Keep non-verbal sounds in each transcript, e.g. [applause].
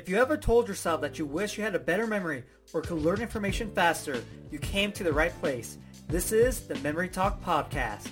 If you ever told yourself that you wish you had a better memory or could learn information faster, you came to the right place. This is the Memory Talk Podcast.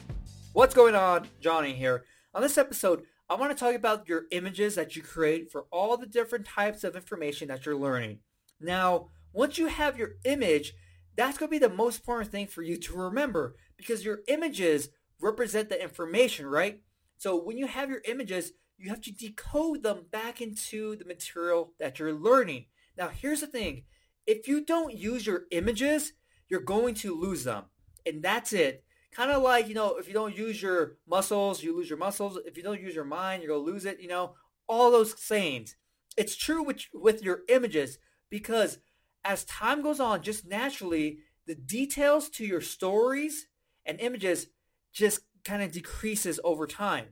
What's going on? Johnny here. On this episode, I want to talk about your images that you create for all the different types of information that you're learning. Now, once you have your image, that's going to be the most important thing for you to remember because your images represent the information, right? So when you have your images, you have to decode them back into the material that you're learning. Now, here's the thing. If you don't use your images, you're going to lose them. And that's it. Kind of like, you know, if you don't use your muscles, you lose your muscles. If you don't use your mind, you're going to lose it, you know, all those sayings. It's true with, with your images because as time goes on, just naturally, the details to your stories and images just kind of decreases over time.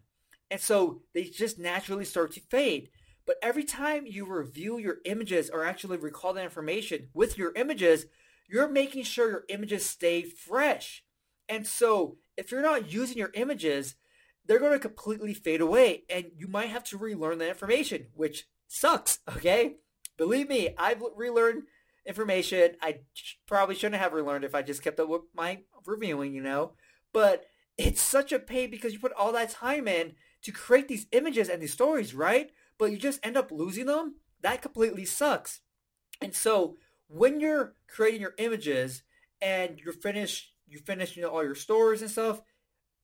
And so they just naturally start to fade. But every time you review your images or actually recall the information with your images, you're making sure your images stay fresh. And so if you're not using your images, they're going to completely fade away and you might have to relearn the information, which sucks, okay? Believe me, I've relearned information. I probably shouldn't have relearned if I just kept up with my reviewing, you know? But it's such a pain because you put all that time in to create these images and these stories, right? But you just end up losing them. That completely sucks. And so when you're creating your images and you're finished, you finish, you know, all your stories and stuff,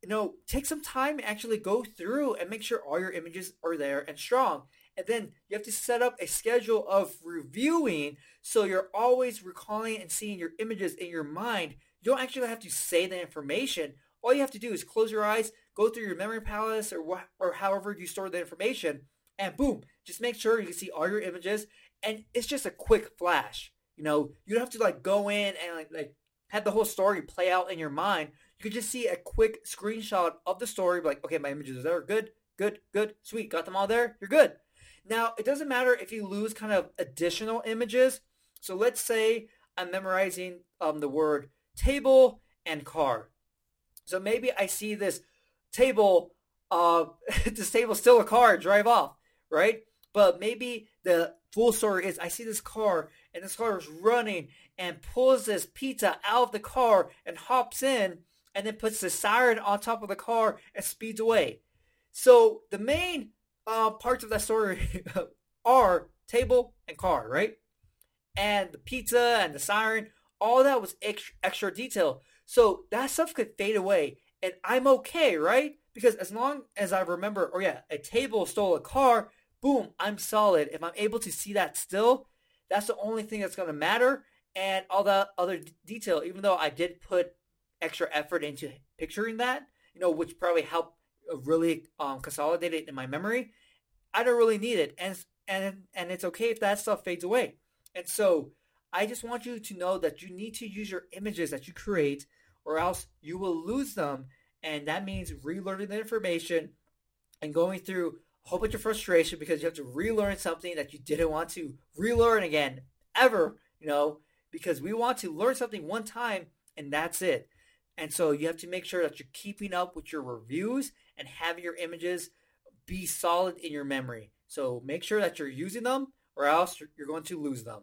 you know, take some time actually go through and make sure all your images are there and strong. And then you have to set up a schedule of reviewing so you're always recalling and seeing your images in your mind. You don't actually have to say the information. All you have to do is close your eyes, go through your memory palace or wh- or however you store the information, and boom, just make sure you can see all your images, and it's just a quick flash. You know, you don't have to like go in and like, like have the whole story play out in your mind. You could just see a quick screenshot of the story, like, okay, my images are there, good, good, good, sweet, got them all there, you're good. Now, it doesn't matter if you lose kind of additional images. So let's say I'm memorizing um, the word table and car. So maybe I see this table, uh, [laughs] this table still a car, drive off, right? But maybe the full story is I see this car and this car is running and pulls this pizza out of the car and hops in and then puts the siren on top of the car and speeds away. So the main uh, parts of that story [laughs] are table and car, right? And the pizza and the siren, all that was extra, extra detail. So that stuff could fade away and I'm okay, right? Because as long as I remember, or oh yeah, a table stole a car, boom, I'm solid. If I'm able to see that still, that's the only thing that's going to matter. And all that other d- detail, even though I did put extra effort into picturing that, you know, which probably helped uh, really um, consolidate it in my memory, I don't really need it. And, and, and it's okay if that stuff fades away. And so I just want you to know that you need to use your images that you create or else you will lose them. And that means relearning the information and going through a whole bunch of frustration because you have to relearn something that you didn't want to relearn again ever, you know, because we want to learn something one time and that's it. And so you have to make sure that you're keeping up with your reviews and having your images be solid in your memory. So make sure that you're using them or else you're going to lose them.